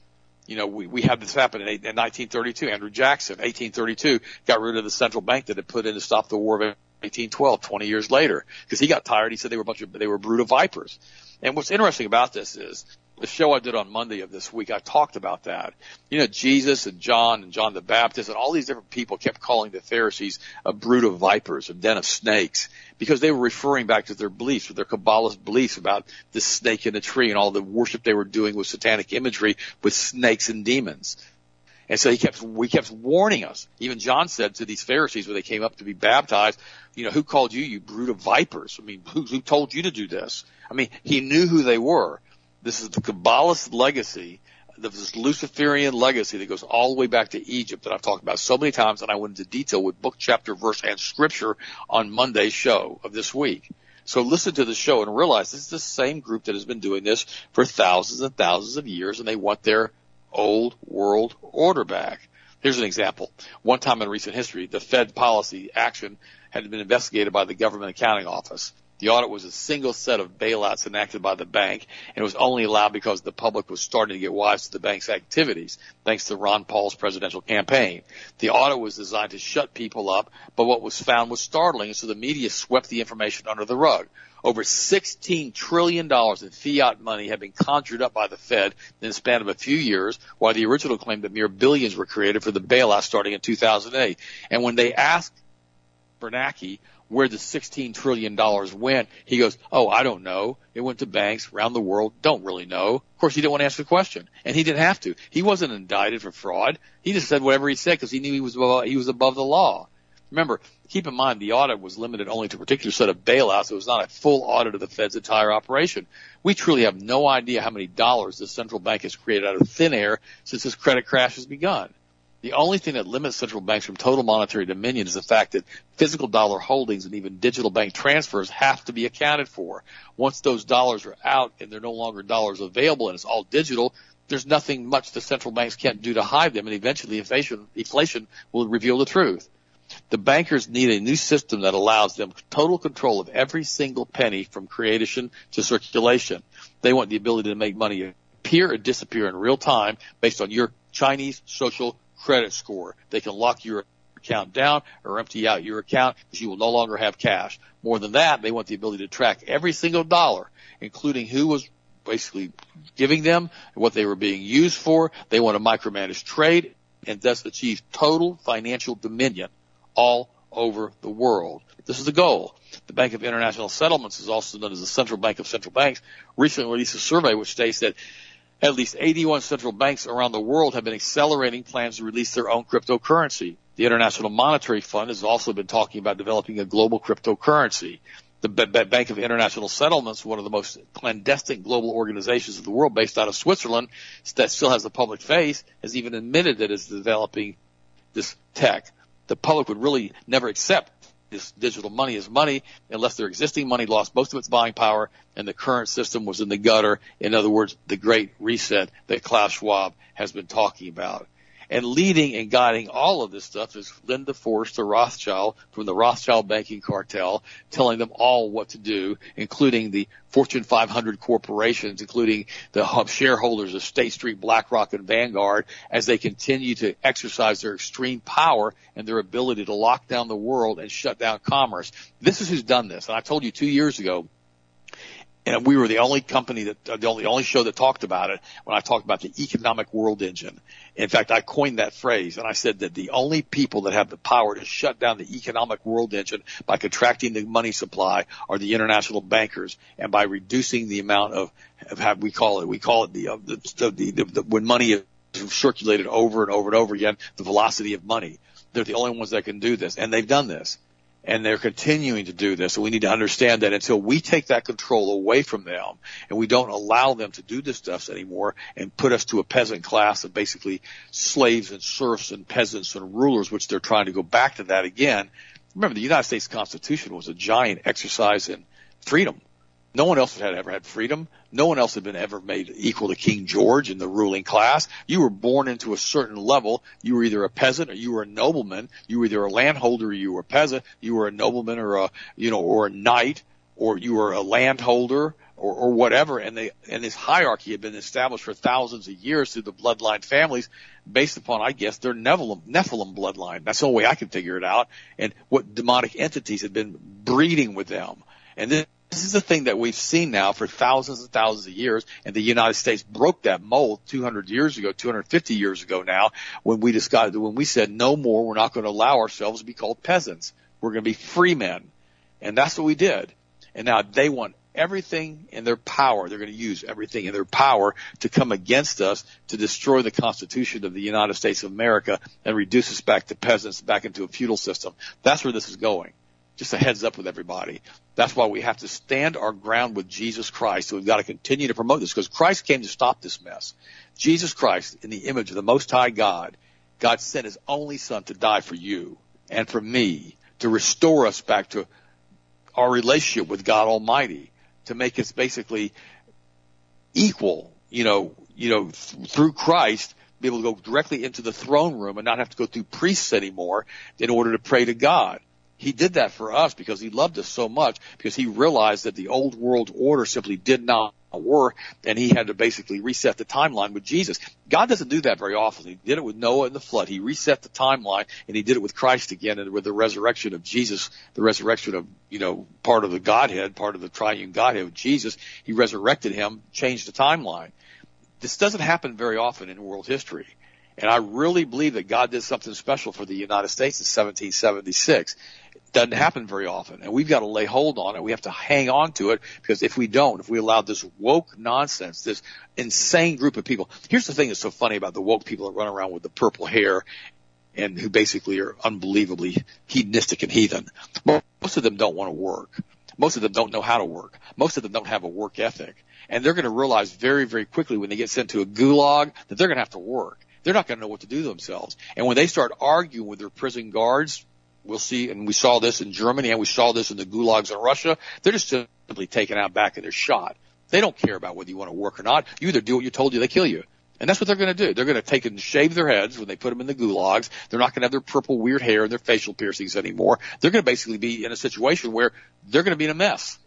Speaker 1: You know, we, we had this happen in, in 1932. Andrew Jackson, 1832, got rid of the central bank that had put in to stop the war of 1812, 20 years later, because he got tired. He said they were a bunch of, they were a brood of vipers. And what's interesting about this is the show I did on Monday of this week, I talked about that. You know, Jesus and John and John the Baptist and all these different people kept calling the Pharisees a brood of vipers, a den of snakes, because they were referring back to their beliefs, their Kabbalist beliefs about the snake in the tree and all the worship they were doing with satanic imagery with snakes and demons. And so he kept, we kept warning us. Even John said to these Pharisees when they came up to be baptized, you know, who called you, you brood of vipers? I mean, who, who told you to do this? I mean, he knew who they were. This is the Kabbalist legacy, this Luciferian legacy that goes all the way back to Egypt that I've talked about so many times, and I went into detail with book, chapter, verse, and scripture on Monday's show of this week. So listen to the show and realize this is the same group that has been doing this for thousands and thousands of years, and they want their old world order back. Here's an example. One time in recent history, the Fed policy action had been investigated by the Government Accounting Office. The audit was a single set of bailouts enacted by the bank, and it was only allowed because the public was starting to get wise to the bank's activities, thanks to Ron Paul's presidential campaign. The audit was designed to shut people up, but what was found was startling, so the media swept the information under the rug. Over $16 trillion in fiat money had been conjured up by the Fed in the span of a few years, while the original claim that mere billions were created for the bailout starting in 2008. And when they asked Bernanke where the $16 trillion went. He goes, Oh, I don't know. It went to banks around the world. Don't really know. Of course, he didn't want to answer the question and he didn't have to. He wasn't indicted for fraud. He just said whatever he said because he knew he was above, he was above the law. Remember, keep in mind the audit was limited only to a particular set of bailouts. It was not a full audit of the Fed's entire operation. We truly have no idea how many dollars the central bank has created out of thin air since this credit crash has begun. The only thing that limits central banks from total monetary dominion is the fact that physical dollar holdings and even digital bank transfers have to be accounted for. Once those dollars are out and they're no longer dollars available and it's all digital, there's nothing much the central banks can't do to hide them and eventually inflation, inflation will reveal the truth. The bankers need a new system that allows them total control of every single penny from creation to circulation. They want the ability to make money appear or disappear in real time based on your Chinese social credit score. They can lock your account down or empty out your account because you will no longer have cash. More than that, they want the ability to track every single dollar, including who was basically giving them, what they were being used for. They want to micromanage trade and thus achieve total financial dominion all over the world. This is the goal. The Bank of International Settlements is also known as the Central Bank of Central Banks. Recently released a survey which states that at least 81 central banks around the world have been accelerating plans to release their own cryptocurrency. The International Monetary Fund has also been talking about developing a global cryptocurrency. The Bank of International Settlements, one of the most clandestine global organizations of the world based out of Switzerland that still has a public face, has even admitted that it's developing this tech. The public would really never accept this digital money is money unless their existing money lost most of its buying power and the current system was in the gutter. In other words, the great reset that Klaus Schwab has been talking about. And leading and guiding all of this stuff is Linda Forester Rothschild from the Rothschild banking cartel, telling them all what to do, including the Fortune 500 corporations, including the shareholders of State Street, BlackRock, and Vanguard, as they continue to exercise their extreme power and their ability to lock down the world and shut down commerce. This is who's done this. And I told you two years ago, and we were the only company that the only only show that talked about it when I talked about the economic world engine. In fact, I coined that phrase and I said that the only people that have the power to shut down the economic world engine by contracting the money supply are the international bankers and by reducing the amount of, of how we call it we call it the, uh, the, the, the, the when money is circulated over and over and over again the velocity of money. They're the only ones that can do this and they've done this and they're continuing to do this. And we need to understand that until we take that control away from them and we don't allow them to do this stuff anymore and put us to a peasant class of basically slaves and serfs and peasants and rulers, which they're trying to go back to that again. Remember, the United States Constitution was a giant exercise in freedom. No one else had ever had freedom. No one else had been ever made equal to King George in the ruling class. You were born into a certain level. You were either a peasant or you were a nobleman. You were either a landholder or you were a peasant. You were a nobleman or a, you know, or a knight or you were a landholder or, or whatever. And they, and this hierarchy had been established for thousands of years through the bloodline families based upon, I guess, their Nephilim, Nephilim bloodline. That's the only way I can figure it out. And what demonic entities had been breeding with them. And this, this is a thing that we've seen now for thousands and thousands of years, and the United States broke that mold 200 years ago, 250 years ago now, when we decided, when we said no more, we're not going to allow ourselves to be called peasants. We're going to be free men. And that's what we did. And now they want everything in their power. They're going to use everything in their power to come against us to destroy the Constitution of the United States of America and reduce us back to peasants, back into a feudal system. That's where this is going just a heads up with everybody. That's why we have to stand our ground with Jesus Christ. We've got to continue to promote this because Christ came to stop this mess. Jesus Christ, in the image of the Most High God, God sent His only Son to die for you and for me to restore us back to our relationship with God Almighty, to make us basically equal, you know, you know, th- through Christ, be able to go directly into the throne room and not have to go through priests anymore in order to pray to God. He did that for us because he loved us so much because he realized that the old world order simply did not work and he had to basically reset the timeline with Jesus. God doesn't do that very often. He did it with Noah and the flood. He reset the timeline and he did it with Christ again and with the resurrection of Jesus, the resurrection of, you know, part of the Godhead, part of the triune Godhead of Jesus. He resurrected him, changed the timeline. This doesn't happen very often in world history. And I really believe that God did something special for the United States in 1776 It doesn't happen very often. And we've got to lay hold on it. We have to hang on to it because if we don't, if we allow this woke nonsense, this insane group of people, here's the thing that's so funny about the woke people that run around with the purple hair and who basically are unbelievably hedonistic and heathen. Most of them don't want to work. Most of them don't know how to work. Most of them don't have a work ethic. And they're going to realize very, very quickly when they get sent to a gulag that they're going to have to work. They're not going to know what to do themselves. And when they start arguing with their prison guards, We'll see, and we saw this in Germany and we saw this in the gulags in Russia. They're just simply taken out back and they're shot. They don't care about whether you want to work or not. You either do what you're told you, they kill you. And that's what they're going to do. They're going to take and shave their heads when they put them in the gulags. They're not going to have their purple weird hair and their facial piercings anymore. They're going to basically be in a situation where they're going to be in a mess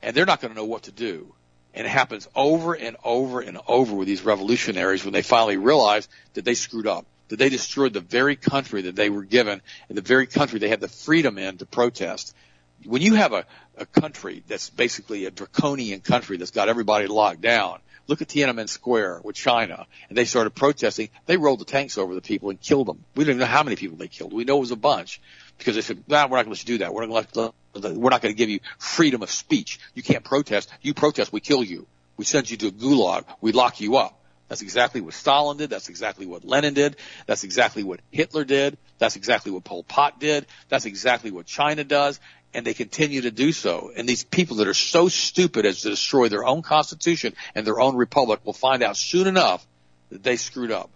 Speaker 1: and they're not going to know what to do. And it happens over and over and over with these revolutionaries when they finally realize that they screwed up that they destroyed the very country that they were given and the very country they had the freedom in to protest. When you have a, a country that's basically a draconian country that's got everybody locked down, look at Tiananmen Square with China, and they started protesting. They rolled the tanks over the people and killed them. We don't even know how many people they killed. We know it was a bunch because they said, nah, we're not going to let you do that. We're not going to we're not going to give you freedom of speech. You can't protest. You protest, we kill you. We send you to a gulag. We lock you up. That's exactly what Stalin did. That's exactly what Lenin did. That's exactly what Hitler did. That's exactly what Pol Pot did. That's exactly what China does. And they continue to do so. And these people that are so stupid as to destroy their own constitution and their own republic will find out soon enough that they screwed up.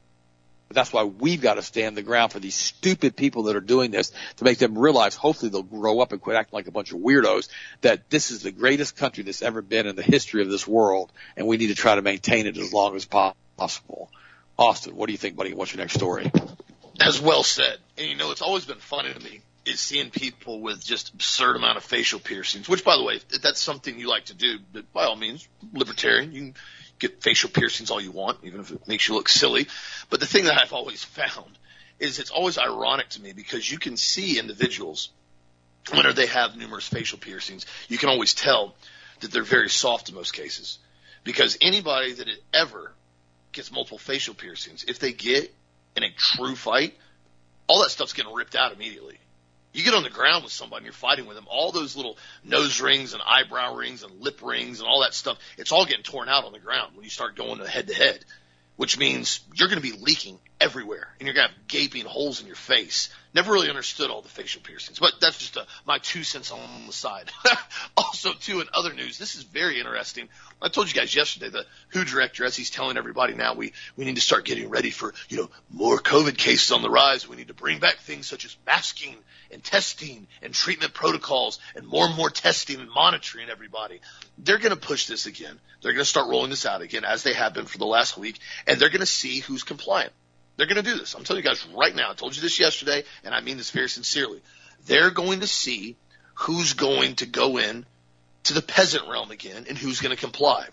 Speaker 1: But that's why we've got to stand the ground for these stupid people that are doing this to make them realize, hopefully they'll grow up and quit acting like a bunch of weirdos, that this is the greatest country that's ever been in the history of this world, and we need to try to maintain it as long as possible. Austin, what do you think, buddy? What's your next story?
Speaker 2: As well said. And you know, it's always been funny to me is seeing people with just absurd amount of facial piercings, which by the way, if that's something you like to do, but by all means, libertarian, you can get facial piercings all you want, even if it makes you look silly. But the thing that I've always found is it's always ironic to me because you can see individuals whenever they have numerous facial piercings, you can always tell that they're very soft in most cases. Because anybody that ever gets multiple facial piercings, if they get in a true fight, all that stuff's getting ripped out immediately. You get on the ground with somebody and you're fighting with them, all those little nose rings and eyebrow rings and lip rings and all that stuff, it's all getting torn out on the ground when you start going head to head, which means you're going to be leaking everywhere and you're to have gaping holes in your face. Never really understood all the facial piercings, but that's just a, my two cents on the side. also, too, in other news, this is very interesting. I told you guys yesterday, the WHO director, as he's telling everybody now, we, we need to start getting ready for, you know, more COVID cases on the rise. We need to bring back things such as masking and testing and treatment protocols and more and more testing and monitoring everybody. They're to push this again. They're to start rolling this out again as they have been for the last week and they're to see who's compliant. They're going to do this. I'm telling you guys right now. I told you this yesterday and I mean this very sincerely. They're going to see who's going to go in to the peasant realm again and who's going to comply.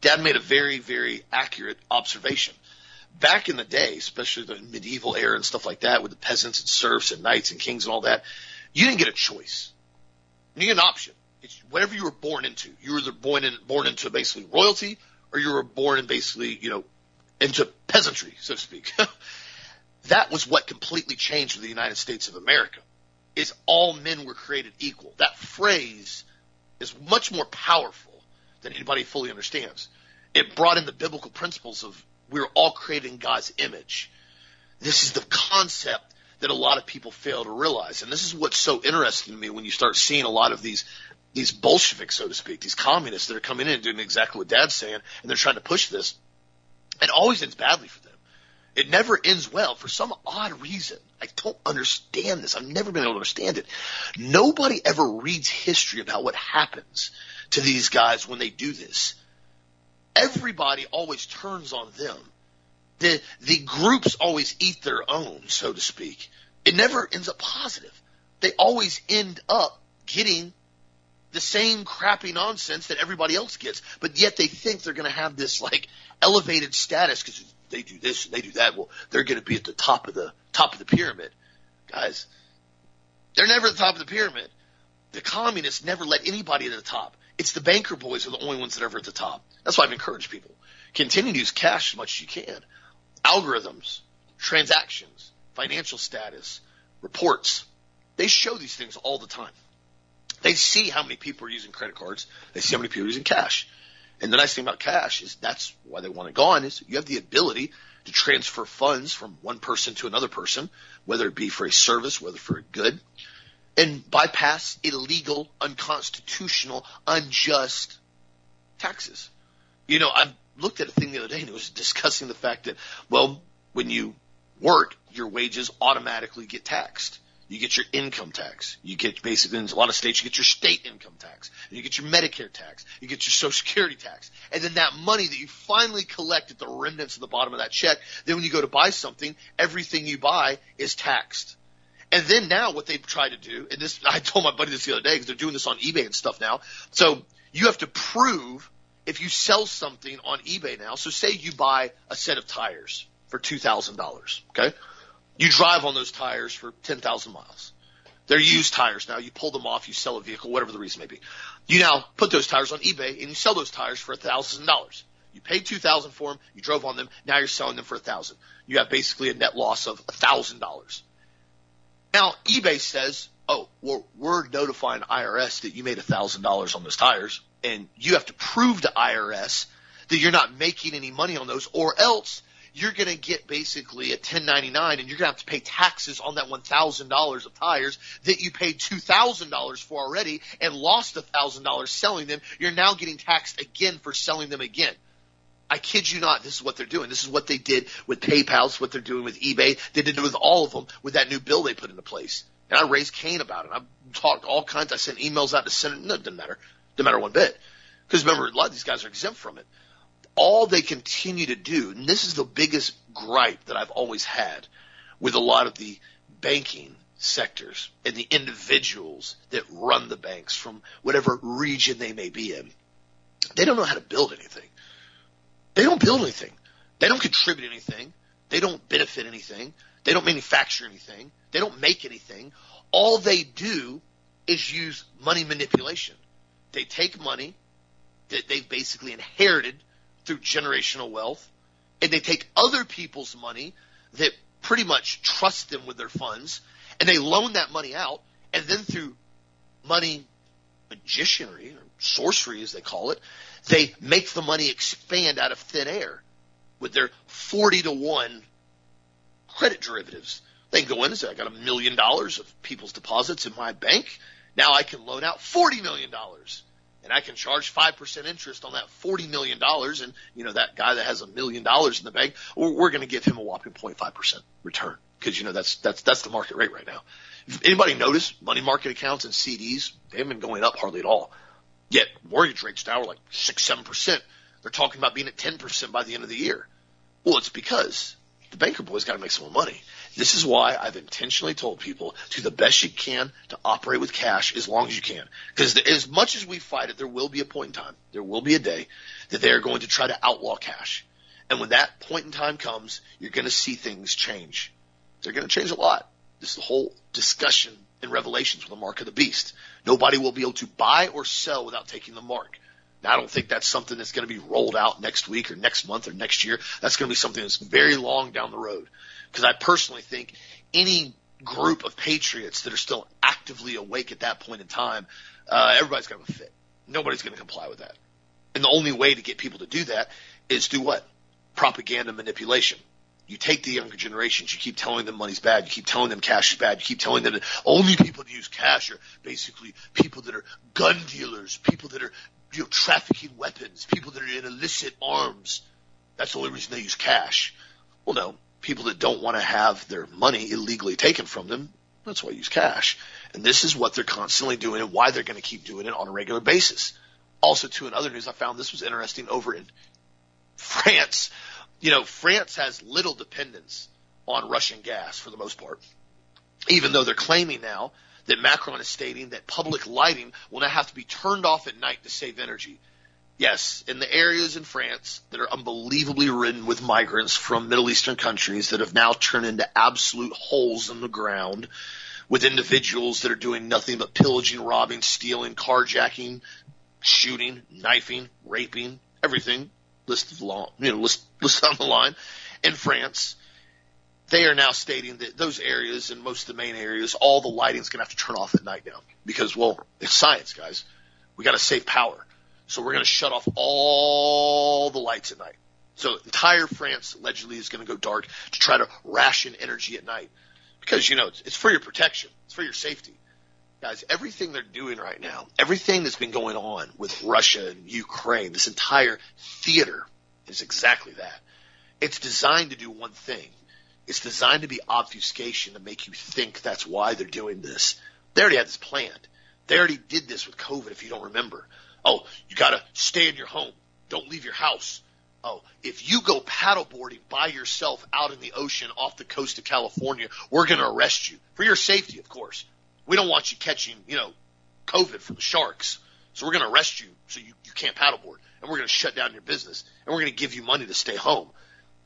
Speaker 2: Dad made a very, very accurate observation back in the day, especially the medieval era and stuff like that, with the peasants and serfs and knights and kings and all that, you didn't get a choice. You get an option. It's whatever you were born into. You were either born in, born into basically royalty, or you were born in basically, you know, into peasantry, so to speak. that was what completely changed the United States of America. Is all men were created equal. That phrase is much more powerful than anybody fully understands. It brought in the biblical principles of we're all created in God's image. This is the concept that a lot of people fail to realize. And this is what's so interesting to me when you start seeing a lot of these these Bolsheviks, so to speak, these communists that are coming in and doing exactly what Dad's saying, and they're trying to push this. It always ends badly for them. It never ends well for some odd reason. I don't understand this. I've never been able to understand it. Nobody ever reads history about what happens to these guys when they do this everybody always turns on them. The, the groups always eat their own, so to speak. It never ends up positive. They always end up getting the same crappy nonsense that everybody else gets, but yet they think they're going to have this like elevated status because they do this and they do that. Well, they're going to be at the top of the top of the pyramid, guys. They're never at the top of the pyramid. The communists never let anybody at the top. It's the banker boys are the only ones that are ever at the top. That's why I've encouraged people. Continue to use cash as much as you can. Algorithms, transactions, financial status, reports. They show these things all the time. They see how many people are using credit cards. They see how many people are using cash. And the nice thing about cash is that's why they want it gone is you have the ability to transfer funds from one person to another person, whether it be for a service, whether for a good and bypass illegal, unconstitutional, unjust taxes. You know, I looked at a thing the other day and it was discussing the fact that, well, when you work, your wages automatically get taxed. You get your income tax. You get basically in a lot of states, you get your state income tax. You get your Medicare tax. You get your Social Security tax. And then that money that you finally collect at the remnants at the bottom of that check, then when you go to buy something, everything you buy is taxed. And then now what they've tried to do, and this, I told my buddy this the other day because they're doing this on eBay and stuff now. So you have to prove if you sell something on eBay now. So say you buy a set of tires for $2,000. Okay. You drive on those tires for 10,000 miles. They're used tires now. You pull them off, you sell a vehicle, whatever the reason may be. You now put those tires on eBay and you sell those tires for $1,000. You paid 2000 for them, you drove on them, now you're selling them for 1000 You have basically a net loss of $1,000. Now, eBay says, oh, we're, we're notifying IRS that you made $1,000 on those tires, and you have to prove to IRS that you're not making any money on those, or else you're going to get basically a 1099 and you're going to have to pay taxes on that $1,000 of tires that you paid $2,000 for already and lost $1,000 selling them. You're now getting taxed again for selling them again. I kid you not, this is what they're doing. This is what they did with PayPal. It's what they're doing with eBay. They did it with all of them with that new bill they put into place. And I raised Cain about it. I talked all kinds. I sent emails out to Senate. No, it didn't matter. It Didn't matter one bit. Because remember, a lot of these guys are exempt from it. All they continue to do, and this is the biggest gripe that I've always had with a lot of the banking sectors and the individuals that run the banks from whatever region they may be in. They don't know how to build anything. They don't build anything. They don't contribute anything. They don't benefit anything. They don't manufacture anything. They don't make anything. All they do is use money manipulation. They take money that they've basically inherited through generational wealth and they take other people's money that pretty much trust them with their funds and they loan that money out and then through money magicianry or sorcery as they call it, they make the money expand out of thin air with their 40 to 1 credit derivatives. They can go in and say, I got a million dollars of people's deposits in my bank. Now I can loan out $40 million and I can charge 5% interest on that $40 million. And, you know, that guy that has a million dollars in the bank, we're, we're going to give him a whopping 0.5% return because, you know, that's, that's, that's the market rate right now. If anybody notice money market accounts and CDs, they haven't been going up hardly at all. Yet mortgage rates now are like six, seven percent. They're talking about being at 10% by the end of the year. Well, it's because the banker boy's got to make some more money. This is why I've intentionally told people to the best you can to operate with cash as long as you can. Because as much as we fight it, there will be a point in time, there will be a day that they are going to try to outlaw cash. And when that point in time comes, you're going to see things change. They're going to change a lot. This is the whole discussion in Revelations with the mark of the beast. Nobody will be able to buy or sell without taking the mark. I don't think that's something that's going to be rolled out next week or next month or next year. That's going to be something that's very long down the road. Because I personally think any group of patriots that are still actively awake at that point in time, uh, everybody's going to fit. Nobody's going to comply with that. And the only way to get people to do that is through what? Propaganda manipulation. You take the younger generations, you keep telling them money's bad, you keep telling them cash is bad, you keep telling them that only people that use cash are basically people that are gun dealers, people that are you know, trafficking weapons, people that are in illicit arms. That's the only reason they use cash. Well, no, people that don't want to have their money illegally taken from them, that's why they use cash. And this is what they're constantly doing and why they're going to keep doing it on a regular basis. Also, too, in other news, I found this was interesting over in France. You know, France has little dependence on Russian gas for the most part, even though they're claiming now that Macron is stating that public lighting will now have to be turned off at night to save energy. Yes, in the areas in France that are unbelievably ridden with migrants from Middle Eastern countries that have now turned into absolute holes in the ground with individuals that are doing nothing but pillaging, robbing, stealing, carjacking, shooting, knifing, raping, everything listed long, you know, list, listed on the line in France. They are now stating that those areas and most of the main areas, all the lighting's going to have to turn off at night now because, well, it's science, guys. We got to save power. So we're going to shut off all the lights at night. So entire France allegedly is going to go dark to try to ration energy at night because, you know, it's, it's for your protection. It's for your safety. Guys, everything they're doing right now, everything that's been going on with Russia and Ukraine, this entire theater is exactly that. It's designed to do one thing. It's designed to be obfuscation to make you think that's why they're doing this. They already had this planned. They already did this with COVID, if you don't remember. Oh, you gotta stay in your home. Don't leave your house. Oh, if you go paddleboarding by yourself out in the ocean off the coast of California, we're to arrest you for your safety, of course. We don't want you catching, you know, COVID from the sharks. So we're to arrest you so you, you can't paddleboard and we're to shut down your business and we're to give you money to stay home.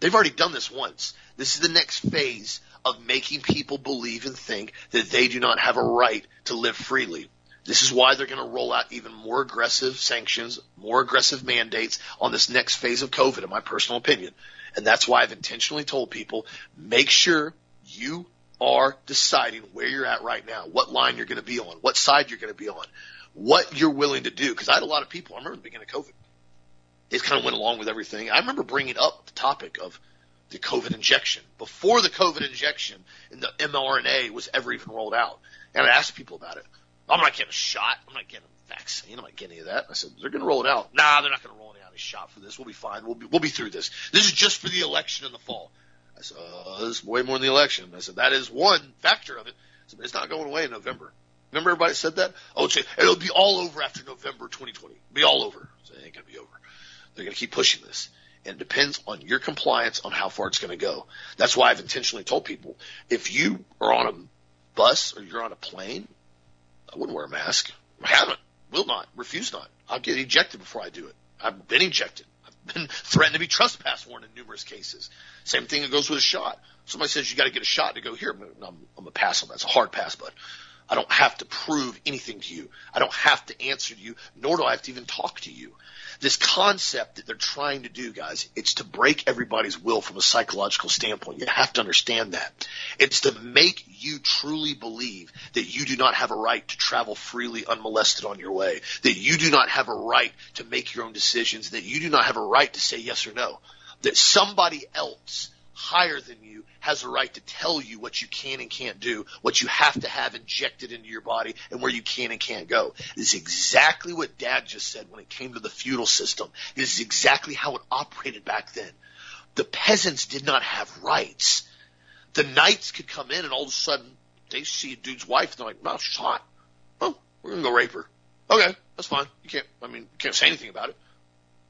Speaker 2: They've already done this once. This is the next phase of making people believe and think that they do not have a right to live freely. This is why they're going to roll out even more aggressive sanctions, more aggressive mandates on this next phase of COVID, in my personal opinion. And that's why I've intentionally told people, make sure you are deciding where you're at right now, what line you're going to be on, what side you're going to be on, what you're willing to do. Because I had a lot of people, I remember the beginning of COVID, they kind of went along with everything. I remember bringing up the topic of the COVID injection before the COVID injection and the mRNA was ever even rolled out. And I asked people about it. I'm not getting a shot. I'm not getting a vaccine. I'm not getting any of that. I said, they're going to roll it out. Nah, they're not going to roll it out a shot for this. We'll be fine. We'll be, we'll be through this. This is just for the election in the fall. I said, uh, this is way more than the election. I said, that is one factor of it. Said, it's not going away in November. Remember everybody said that? Oh, it'll be all over after November 2020. It'll be all over. So it ain't to be over. They're going to keep pushing this. And it depends on your compliance on how far it's going to go. That's why I've intentionally told people, if you are on a bus or you're on a plane, I wouldn't wear a mask. I haven't. Will not. Refuse not. I'll get ejected before I do it. I've been ejected. I've been threatened to be trespass warned in numerous cases. Same thing that goes with a shot. Somebody says you got to get a shot to go here. I'm, I'm a pass on that. It's a hard pass, but I don't have to prove anything to you. I don't have to answer to you, nor do I have to even talk to you this concept that they're trying to do, guys, it's to break everybody's will from a psychological standpoint. You have to understand that. It's to make you truly believe that you do not have a right to travel freely unmolested on your way, that you do not have a right to make your own decisions, that you do not have a right to say yes or no, that somebody else higher than you has a right to tell you what you can and can't do, what you have to have injected into your body, and where you can and can't go. This is exactly what Dad just said when it came to the feudal system. This is exactly how it operated back then. The peasants did not have rights. The knights could come in and all of a sudden they see a dude's wife and they're like, "No, she's hot. Oh, we're gonna go rape her." Okay, that's fine. You can't. I mean, you can't say anything about it.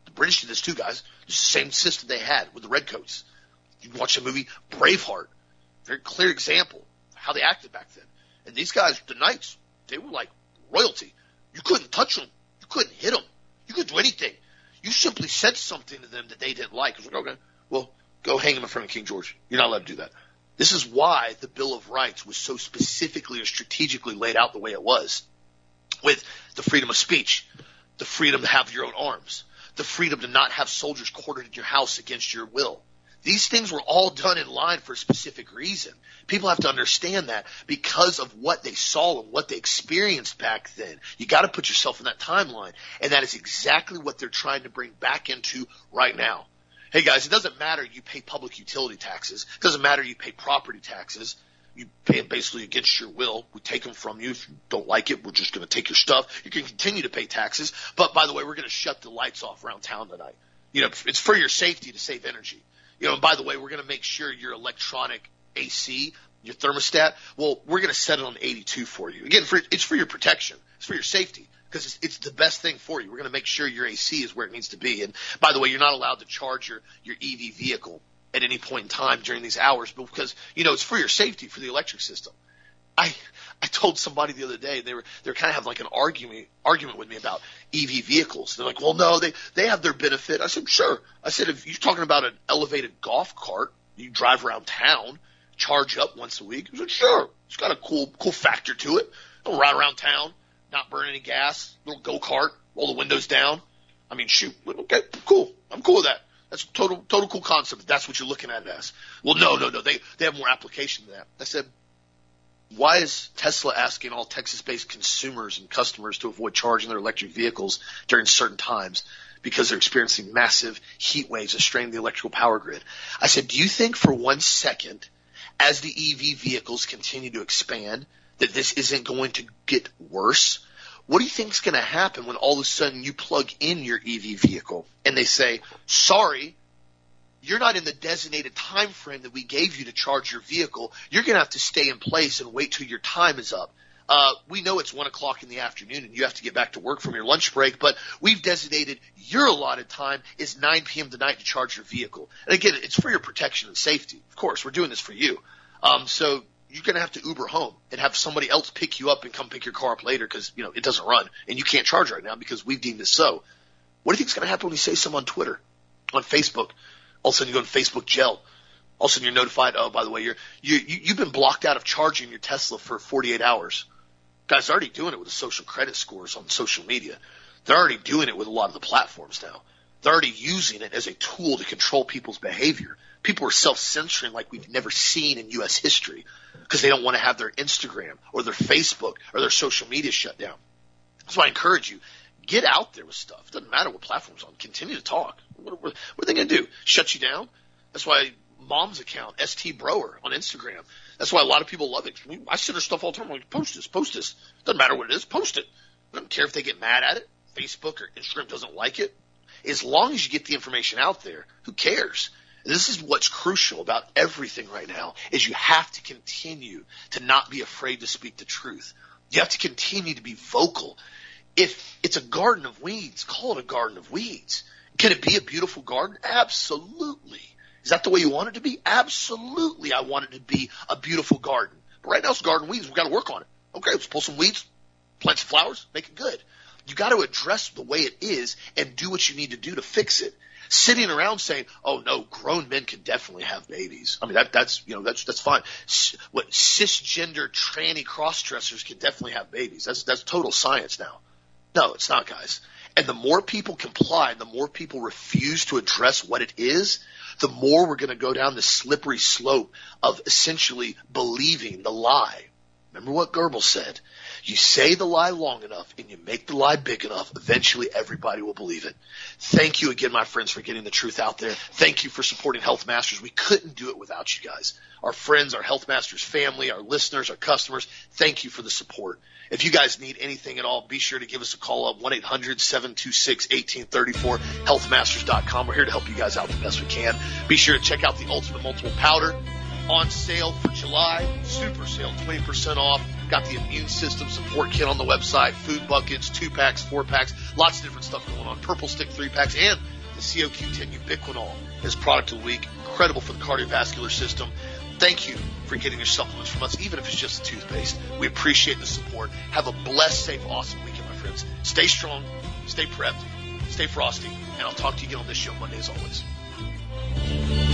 Speaker 2: The British did this too, guys. It's the same system they had with the redcoats. You watch the movie Braveheart. Very clear example of how they acted back then. And these guys, the knights, they were like royalty. You couldn't touch them. You couldn't hit them. You couldn't do anything. You simply said something to them that they didn't like. It was like, okay, well, go hang him in front of King George. You're not allowed to do that. This is why the Bill of Rights was so specifically or strategically laid out the way it was with the freedom of speech, the freedom to have your own arms, the freedom to not have soldiers quartered in your house against your will, these things were all done in line for a specific reason. People have to understand that because of what they saw and what they experienced back then. You got to put yourself in that timeline. And that is exactly what they're trying to bring back into right now. Hey guys, it doesn't matter you pay public utility taxes. It doesn't matter you pay property taxes. You pay them basically against your will. We take them from you. If you don't like it, we're just going to take your stuff. You can continue to pay taxes. But by the way, we're going to shut the lights off around town tonight. You know, it's for your safety to save energy. You know, and by the way, we're going to make sure your electronic AC, your thermostat, well, we're going to set it on 82 for you. Again, for, it's for your protection. It's for your safety because it's, it's the best thing for you. We're going to make sure your AC is where it needs to be. And by the way, you're not allowed to charge your, your EV vehicle at any point in time during these hours because, you know, it's for your safety for the electric system. I I told somebody the other day they were they're kind of having like an argument argument with me about EV vehicles. They're like, well, no, they they have their benefit. I said, sure. I said, if you're talking about an elevated golf cart, you drive around town, charge up once a week. I said, sure. It's got a cool cool factor to it. Don't ride around town, not burn any gas, little go kart, roll the windows down. I mean, shoot, okay, cool. I'm cool with that. That's total total cool concept. That's what you're looking at it as. Well, no, no, no. They they have more application than that. I said, why is Tesla asking all Texas-based consumers and customers to avoid charging their electric vehicles during certain times? Because they're experiencing massive heat waves that strain the electrical power grid. I said, do you think for one second, as the EV vehicles continue to expand, that this isn't going to get worse? What do you think is going to happen when all of a sudden you plug in your EV vehicle and they say, sorry, you're not in the designated time frame that we gave you to charge your vehicle. You're going to have to stay in place and wait till your time is up. Uh, we know it's one o'clock in the afternoon and you have to get back to work from your lunch break, but we've designated your allotted time is 9 p.m. tonight to charge your vehicle. And again, it's for your protection and safety. Of course, we're doing this for you. Um, so you're going to have to Uber home and have somebody else pick you up and come pick your car up later because, you know, it doesn't run and you can't charge right now because we've deemed it so. What do you think is going to happen when you say something on Twitter, on Facebook? All of a sudden you go to Facebook jail. All of a sudden you're notified, oh, by the way, you're, you, you, you've been blocked out of charging your Tesla for 48 hours. Guys, they're already doing it with the social credit scores on social media. They're already doing it with a lot of the platforms now. They're already using it as a tool to control people's behavior. People are self-censoring like we've never seen in U.S. history because they don't want to have their Instagram or their Facebook or their social media shut down. Why I encourage you, get out there with stuff. Doesn't matter what platform's on. Continue to talk. What, what, what are they going to do? Shut you down? That's why mom's account, ST Brower on Instagram. That's why a lot of people love it. I send her stuff all the time. I'm like, post this, post this. Doesn't matter what it is, post it. I don't care if they get mad at it. Facebook or Instagram doesn't like it. As long as you get the information out there, who cares? This is what's crucial about everything right now is you have to continue to not be afraid to speak the truth. You have to continue to be vocal. If it's a garden of weeds, call it a garden of weeds. Can it be a beautiful garden? Absolutely. Is that the way you want it to be? Absolutely. I want it to be a beautiful garden. But right now it's garden weeds. We've got to work on it. Okay, let's pull some weeds, plant some flowers, make it good. You got to address the way it is and do what you need to do to fix it. Sitting around saying, "Oh no, grown men can definitely have babies." I mean, that that's you know that's that's fine. What cisgender tranny cross-dressers can definitely have babies. That's that's total science now. No, it's not, guys. And the more people comply, and the more people refuse to address what it is, the more we're going to go down the slippery slope of essentially believing the lie. Remember what Goebbels said. You say the lie long enough and you make the lie big enough, eventually everybody will believe it. Thank you again, my friends, for getting the truth out there. Thank you for supporting Health Masters. We couldn't do it without you guys. Our friends, our Health Masters family, our listeners, our customers, thank you for the support. If you guys need anything at all, be sure to give us a call up 1-800-726-1834, healthmasters.com. We're here to help you guys out the best we can. Be sure to check out the Ultimate Multiple Powder on sale for July. Super sale, 20% off. Got the immune system support kit on the website, food buckets, two packs, four packs, lots of different stuff going on. Purple stick three packs and the COQ10 ubiquinol is product of the week. Incredible for the cardiovascular system. Thank you for getting your supplements from us, even if it's just a toothpaste. We appreciate the support. Have a blessed, safe, awesome weekend, my friends. Stay strong, stay prepped, stay frosty, and I'll talk to you again on this show Monday as always.